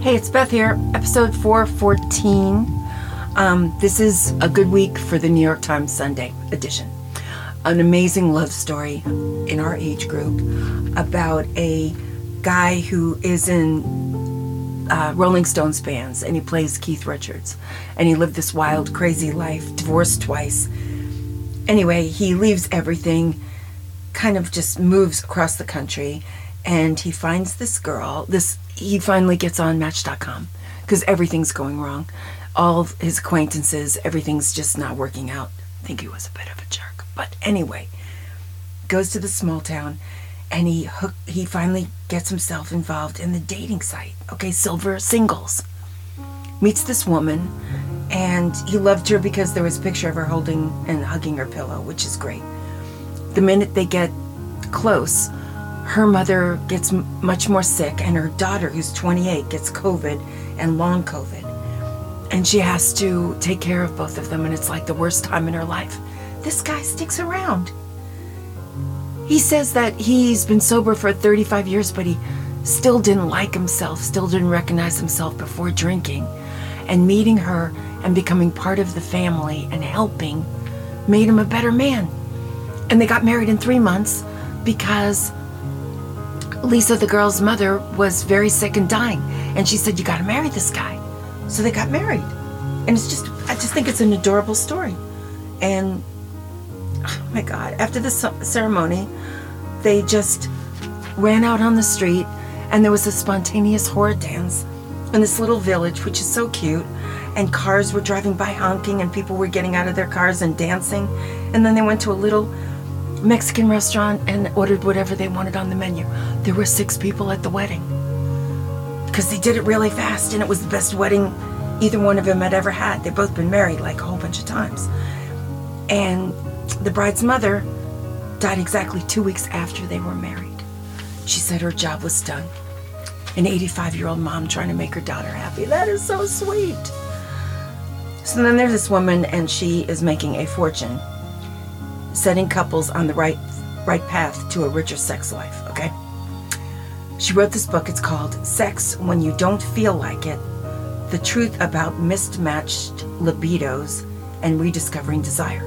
Hey, it's Beth here, episode 414. Um, this is a good week for the New York Times Sunday edition. An amazing love story in our age group about a guy who is in uh, Rolling Stones bands and he plays Keith Richards. And he lived this wild, crazy life, divorced twice. Anyway, he leaves everything, kind of just moves across the country, and he finds this girl. This he finally gets on Match.com because everything's going wrong. All his acquaintances, everything's just not working out. I think he was a bit of a jerk, but anyway, goes to the small town, and he hook, he finally gets himself involved in the dating site. Okay, Silver Singles. Meets this woman, and he loved her because there was a picture of her holding and hugging her pillow, which is great. The minute they get close, her mother gets much more sick, and her daughter, who's 28, gets COVID and long COVID. And she has to take care of both of them, and it's like the worst time in her life. This guy sticks around. He says that he's been sober for 35 years, but he still didn't like himself, still didn't recognize himself before drinking. And meeting her and becoming part of the family and helping made him a better man. And they got married in three months because Lisa, the girl's mother, was very sick and dying. And she said, You gotta marry this guy. So they got married. And it's just, I just think it's an adorable story. And oh my God, after the ceremony, they just ran out on the street and there was a spontaneous hora dance in this little village, which is so cute. And cars were driving by honking and people were getting out of their cars and dancing. And then they went to a little Mexican restaurant and ordered whatever they wanted on the menu. There were six people at the wedding because they did it really fast and it was the best wedding either one of them had ever had. They've both been married like a whole bunch of times. And the bride's mother died exactly two weeks after they were married. She said her job was done. An 85 year old mom trying to make her daughter happy. That is so sweet. So then there's this woman, and she is making a fortune setting couples on the right right path to a richer sex life, okay? She wrote this book. It's called Sex When You Don't Feel Like It The Truth About Mismatched Libidos and Rediscovering Desire.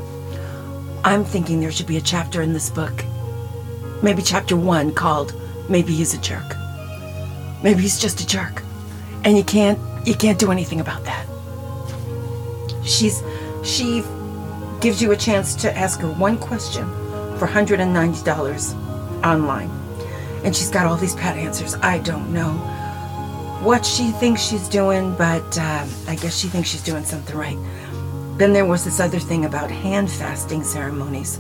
I'm thinking there should be a chapter in this book, maybe chapter one, called Maybe He's a Jerk. Maybe he's just a jerk. And you can't you can't do anything about that. She's she gives you a chance to ask her one question for $190 online. And she's got all these pat answers. I don't know what she thinks she's doing, but uh, I guess she thinks she's doing something right. Then there was this other thing about hand fasting ceremonies.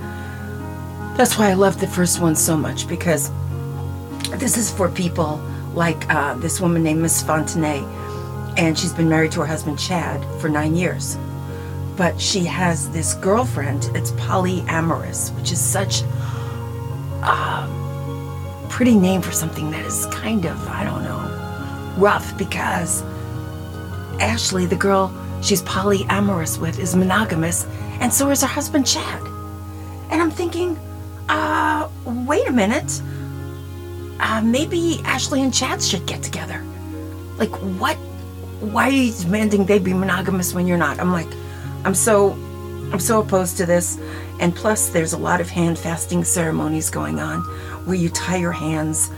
That's why I love the first one so much because this is for people like uh, this woman named Miss Fontenay, and she's been married to her husband Chad for nine years but she has this girlfriend. It's polyamorous, which is such a pretty name for something that is kind of, I don't know, rough because Ashley, the girl she's polyamorous with, is monogamous, and so is her husband Chad. And I'm thinking, uh, wait a minute. Uh, maybe Ashley and Chad should get together. Like, what? Why are you demanding they be monogamous when you're not? I'm like, I'm so I'm so opposed to this. And plus there's a lot of hand fasting ceremonies going on where you tie your hands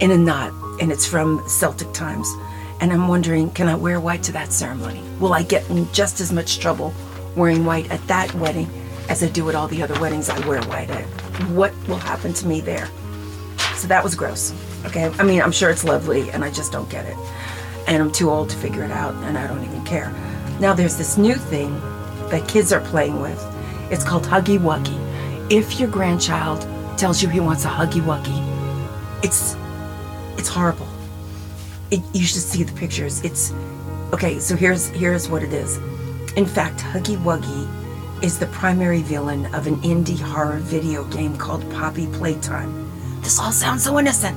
in a knot and it's from Celtic times. And I'm wondering, can I wear white to that ceremony? Will I get in just as much trouble wearing white at that wedding as I do at all the other weddings I wear white at? What will happen to me there? So that was gross. Okay. I mean, I'm sure it's lovely and I just don't get it. And I'm too old to figure it out and I don't even care. Now there's this new thing that kids are playing with. It's called Huggy Wuggy. If your grandchild tells you he wants a Huggy Wuggy, it's it's horrible. It, you should see the pictures. It's okay. So here's here's what it is. In fact, Huggy Wuggy is the primary villain of an indie horror video game called Poppy Playtime. This all sounds so innocent.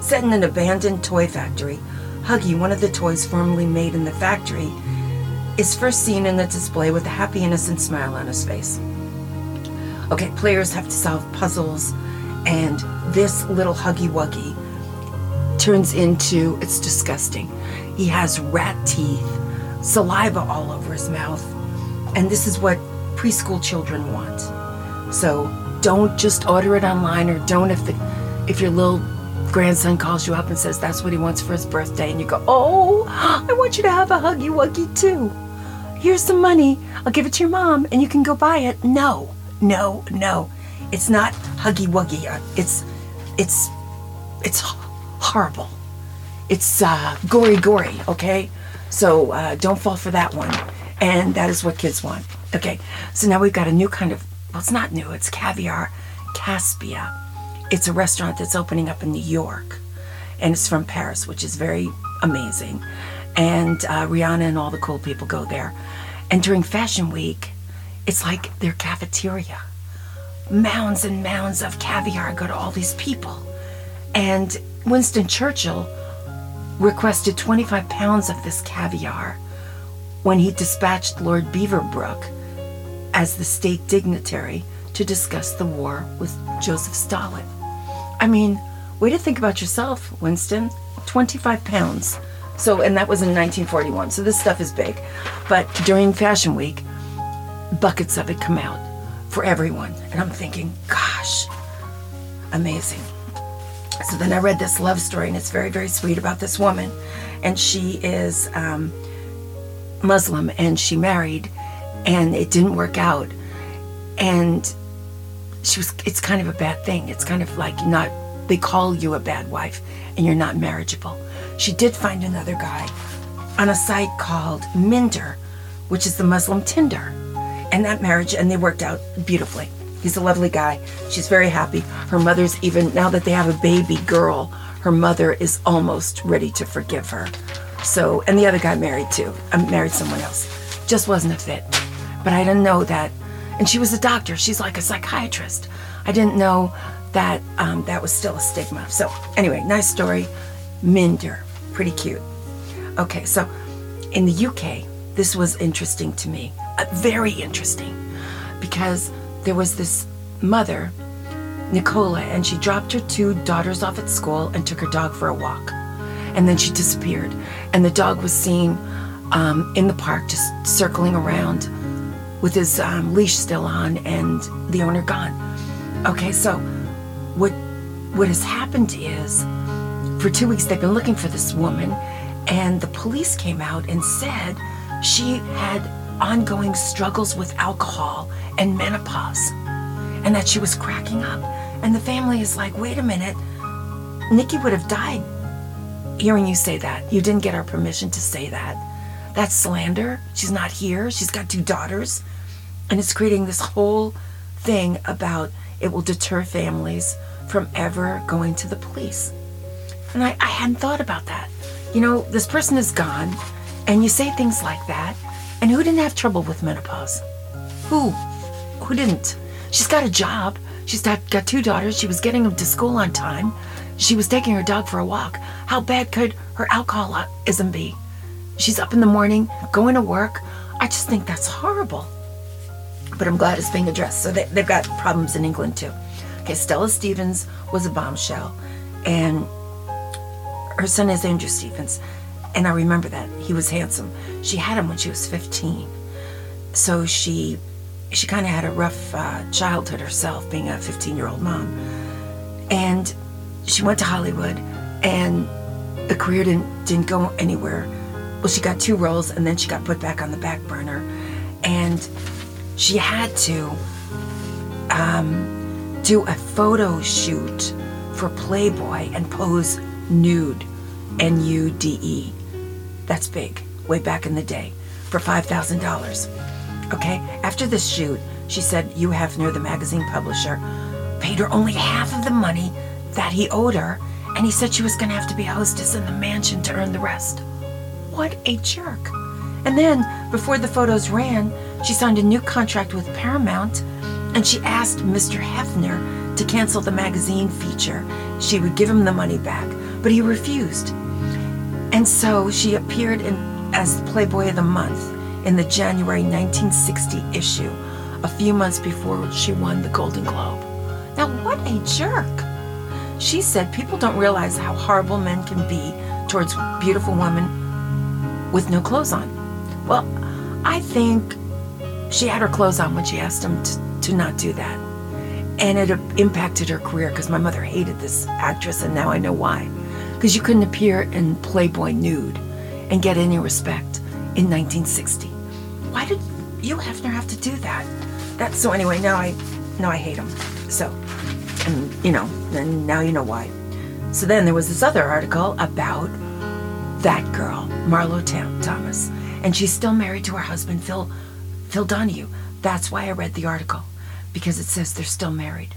Set in an abandoned toy factory, Huggy, one of the toys formerly made in the factory, is first seen in the display with a happy, innocent smile on his face. Okay, players have to solve puzzles, and this little Huggy Wuggy turns into it's disgusting. He has rat teeth, saliva all over his mouth. And this is what preschool children want. So don't just order it online or don't if the if your little grandson calls you up and says that's what he wants for his birthday and you go, "Oh, I want you to have a huggy wuggy too. Here's some money. I'll give it to your mom and you can go buy it." No. No, no. It's not huggy wuggy. It's it's it's horrible. It's uh, gory gory, okay? So uh, don't fall for that one. And that is what kids want. Okay, so now we've got a new kind of, well, it's not new, it's caviar Kaspia. It's a restaurant that's opening up in New York. And it's from Paris, which is very amazing. And uh, Rihanna and all the cool people go there. And during Fashion Week, it's like their cafeteria. Mounds and mounds of caviar go to all these people. And Winston Churchill requested 25 pounds of this caviar when he dispatched Lord Beaverbrook as the state dignitary to discuss the war with Joseph Stalin. I mean, way to think about yourself, Winston. 25 pounds. So, and that was in 1941. So this stuff is big. But during Fashion Week, buckets of it come out for everyone. And I'm thinking, gosh, amazing. So then I read this love story, and it's very, very sweet about this woman. And she is um, Muslim, and she married, and it didn't work out. And she was, it's kind of a bad thing. It's kind of like not, they call you a bad wife, and you're not marriageable. She did find another guy on a site called Minder, which is the Muslim Tinder. And that marriage, and they worked out beautifully. He's a lovely guy. She's very happy. Her mother's even, now that they have a baby girl, her mother is almost ready to forgive her. So, and the other guy married too. Uh, married someone else. Just wasn't a fit. But I didn't know that. And she was a doctor. She's like a psychiatrist. I didn't know that um, that was still a stigma. So, anyway, nice story. Minder. Pretty cute. Okay, so in the UK, this was interesting to me. Uh, very interesting. Because there was this mother, Nicola, and she dropped her two daughters off at school and took her dog for a walk. And then she disappeared. And the dog was seen um, in the park just circling around with his um, leash still on and the owner gone. Okay, so what what has happened is for two weeks they've been looking for this woman and the police came out and said she had ongoing struggles with alcohol and menopause, and that she was cracking up. And the family is like, wait a minute, Nikki would have died hearing you say that. You didn't get our permission to say that. That's slander. She's not here. She's got two daughters. And it's creating this whole thing about it will deter families from ever going to the police. And I, I hadn't thought about that. You know, this person is gone, and you say things like that, and who didn't have trouble with menopause? Who? Who didn't? She's got a job. She's got, two daughters. She was getting them to school on time. She was taking her dog for a walk. How bad could her alcoholism be? She's up in the morning, going to work. I just think that's horrible. But I'm glad it's being addressed. So they, they've got problems in England too. Okay, Stella Stevens was a bombshell, and her son is Andrew Stevens. And I remember that. He was handsome. She had him when she was 15. So she she kind of had a rough uh, childhood herself, being a 15 year old mom. And she went to Hollywood, and the career didn't, didn't go anywhere. Well, she got two roles, and then she got put back on the back burner. And she had to um, do a photo shoot for Playboy and pose nude, N U D E. That's big, way back in the day, for $5,000. Okay, after this shoot, she said Hugh Hefner, the magazine publisher, paid her only half of the money that he owed her, and he said she was going to have to be a hostess in the mansion to earn the rest. What a jerk. And then, before the photos ran, she signed a new contract with Paramount and she asked Mr. Hefner to cancel the magazine feature. She would give him the money back, but he refused. And so she appeared in, as Playboy of the Month in the January 1960 issue, a few months before she won the Golden Globe. Now, what a jerk! She said people don't realize how horrible men can be towards beautiful women with no clothes on. Well, I think she had her clothes on when she asked him to, to not do that. And it impacted her career because my mother hated this actress, and now I know why. Because you couldn't appear in Playboy nude and get any respect in 1960. Why did Hugh Hefner have to do that? That so anyway. Now I now I hate him. So, and you know, and now you know why. So then there was this other article about that girl, Marlo Thomas, and she's still married to her husband, Phil, Phil Donahue. That's why I read the article, because it says they're still married.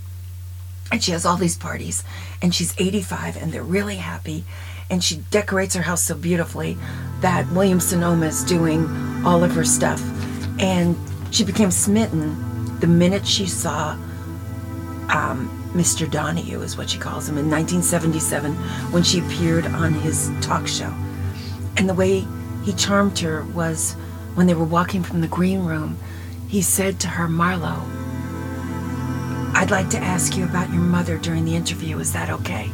And she has all these parties, and she's 85, and they're really happy. And she decorates her house so beautifully that Williams Sonoma is doing all of her stuff. And she became smitten the minute she saw um, Mr. Donahue, is what she calls him, in 1977 when she appeared on his talk show. And the way he charmed her was when they were walking from the green room, he said to her, Marlo, I'd like to ask you about your mother during the interview. Is that okay?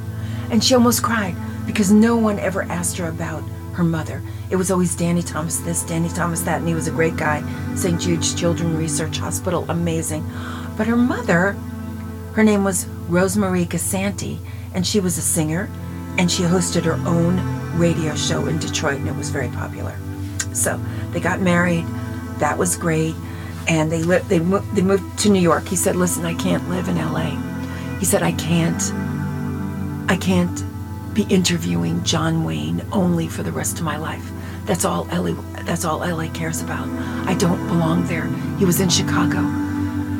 And she almost cried because no one ever asked her about her mother. It was always Danny Thomas this, Danny Thomas that, and he was a great guy. St. Jude's Children's Research Hospital, amazing. But her mother, her name was Rosemarie Gasanti, and she was a singer, and she hosted her own radio show in Detroit, and it was very popular. So they got married. That was great, and they lived. They moved. They moved to New York. He said, "Listen, I can't live in L.A." He said, "I can't. I can't be interviewing John Wayne only for the rest of my life. That's all LA. That's all LA cares about. I don't belong there." He was in Chicago,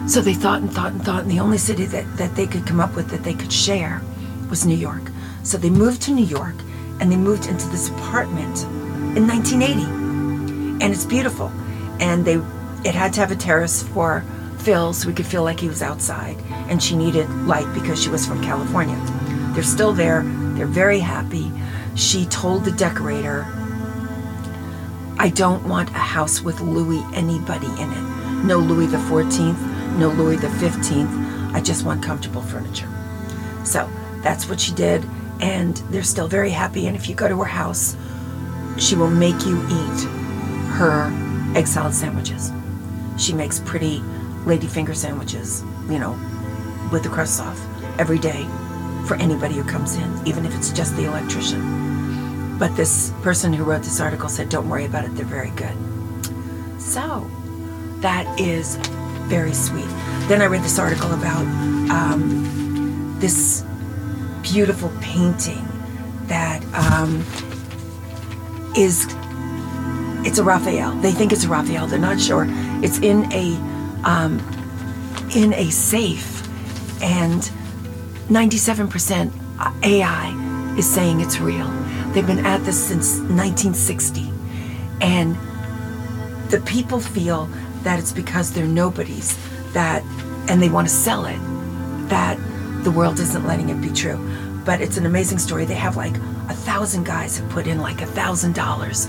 so they thought and thought and thought, and the only city that that they could come up with that they could share was New York. So they moved to New York and they moved into this apartment in 1980 and it's beautiful and they it had to have a terrace for phil so we could feel like he was outside. And she needed light because she was from california. They're still there. They're very happy. She told the decorator i don't want a house with louis anybody in it. No louis the 14th no louis the 15th i just want comfortable furniture. So that's what she did. And they're still very happy. And if you go to her house, she will make you eat her egg salad sandwiches. She makes pretty lady finger sandwiches, you know, with the crusts off every day for anybody who comes in, even if it's just the electrician. But this person who wrote this article said, don't worry about it, they're very good. So that is very sweet. Then I read this article about um, this beautiful painting that um, is it's a Raphael. They think it's a Raphael. They're not sure. It's in a um, in a safe, and 97% AI is saying it's real. They've been at this since 1960, and the people feel that it's because they're nobodies that, and they want to sell it. That the world isn't letting it be true. But it's an amazing story. They have like a thousand guys have put in like a thousand dollars.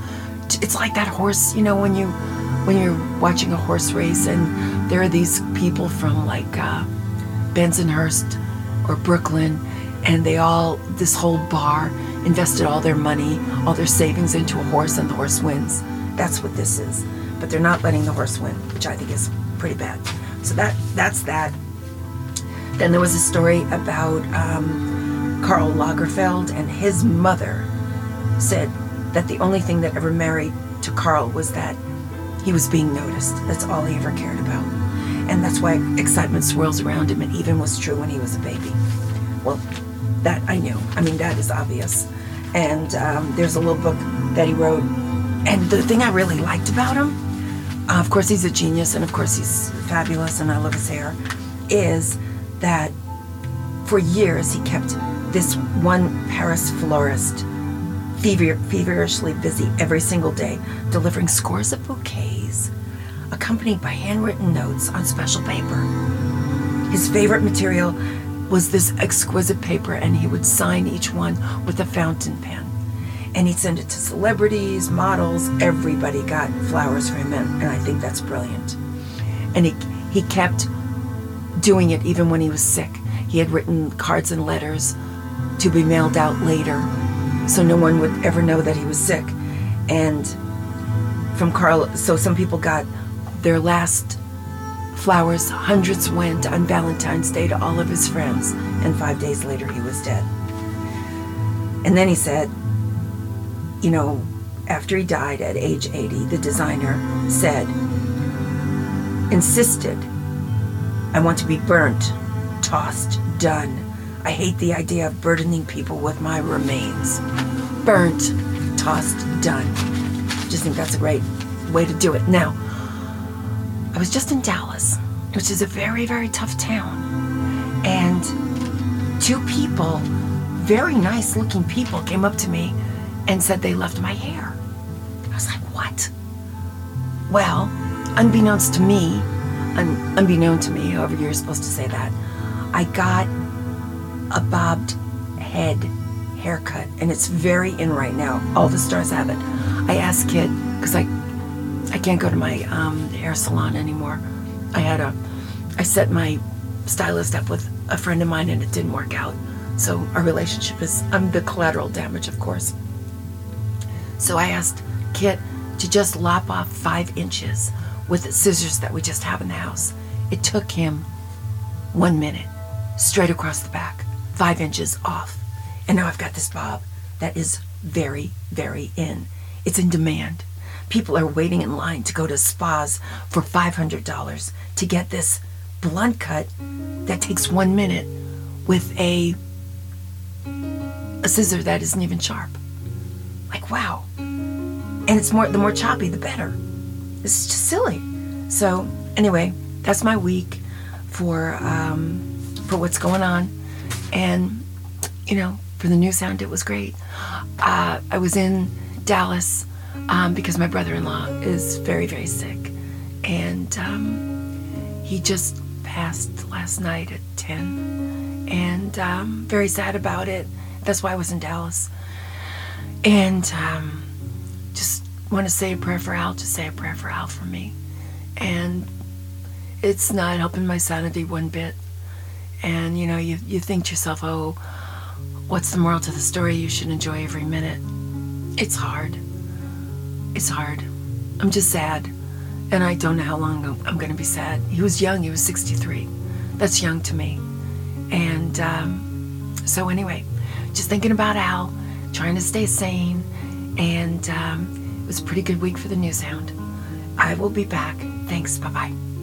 It's like that horse, you know, when you when you're watching a horse race and there are these people from like uh, Bensonhurst or Brooklyn, and they all this whole bar invested all their money, all their savings into a horse, and the horse wins. That's what this is. But they're not letting the horse win, which I think is pretty bad. So that that's that. Then there was a story about um, Karl Lagerfeld, and his mother said that the only thing that ever married to Karl was that he was being noticed. That's all he ever cared about. And that's why excitement swirls around him. It even was true when he was a baby. Well, that I knew. I mean, that is obvious. And um, there's a little book that he wrote. And the thing I really liked about him, uh, of course, he's a genius, and of course, he's fabulous, and I love his hair, is that for years he kept this one Paris florist fever, feverishly busy every single day, delivering scores of bouquets, accompanied by handwritten notes on special paper. His favorite material was this exquisite paper, and he would sign each one with a fountain pen. And he'd send it to celebrities, models, everybody got flowers for him, and I think that's brilliant. And he, he kept doing it even when he was sick. He had written cards and letters to be mailed out later so no one would ever know that he was sick. And from Karl. So some people got their last flowers. Hundreds went on Valentine's Day to all of his friends, and five days later he was dead. And then he said, you know, after he died at age 80, the designer said, insisted, I want to be burnt, tossed, done. I hate the idea of burdening people with my remains. Burnt, tossed, done. Just think that's a great way to do it. Now, I was just in Dallas, which is a very, very tough town. And two people, very nice looking people, came up to me and said they loved my hair. I was like, what? Well, unbeknownst to me, un- unbeknown to me, however you're supposed to say that, I got a bobbed head haircut, and it's very in right now. All the stars have it. Asked Kit because I I can't go to my um, hair salon anymore. I had a I set my stylist up with a friend of mine, and it didn't work out. So our relationship is I'm the collateral damage, of course. So I asked Kit to just lop off five inches with the scissors that we just have in the house. It took him one minute, straight across the back, five inches off. And now I've got this bob that is very, very in. It's in demand. People are waiting in line to go to spas for $500 to get this blunt cut that takes one minute with a a scissor that isn't even sharp. Like wow. And it's more the more choppy the better. This is just silly. So anyway, that's my week for um, for what's going on, and you know, for the new sound, it was great. Uh, I was in Dallas um, because my brother-in-law is very very sick, and um, he just passed last night at ten, and um, very sad about it. That's why I was in Dallas, and um, just want to say a prayer for Al. Just say a prayer for Al for me, and it's not helping my sanity one bit. And you know, you you think to yourself, oh, what's the moral to the story? You should enjoy every minute. It's hard. It's hard. I'm just sad, and I don't know how long I'm, going to be sad. He was young. He was 63. That's young to me. And um, so anyway, just thinking about Al, trying to stay sane, and um, it was a pretty good week for the New Sound. I will be back. Thanks. Bye bye.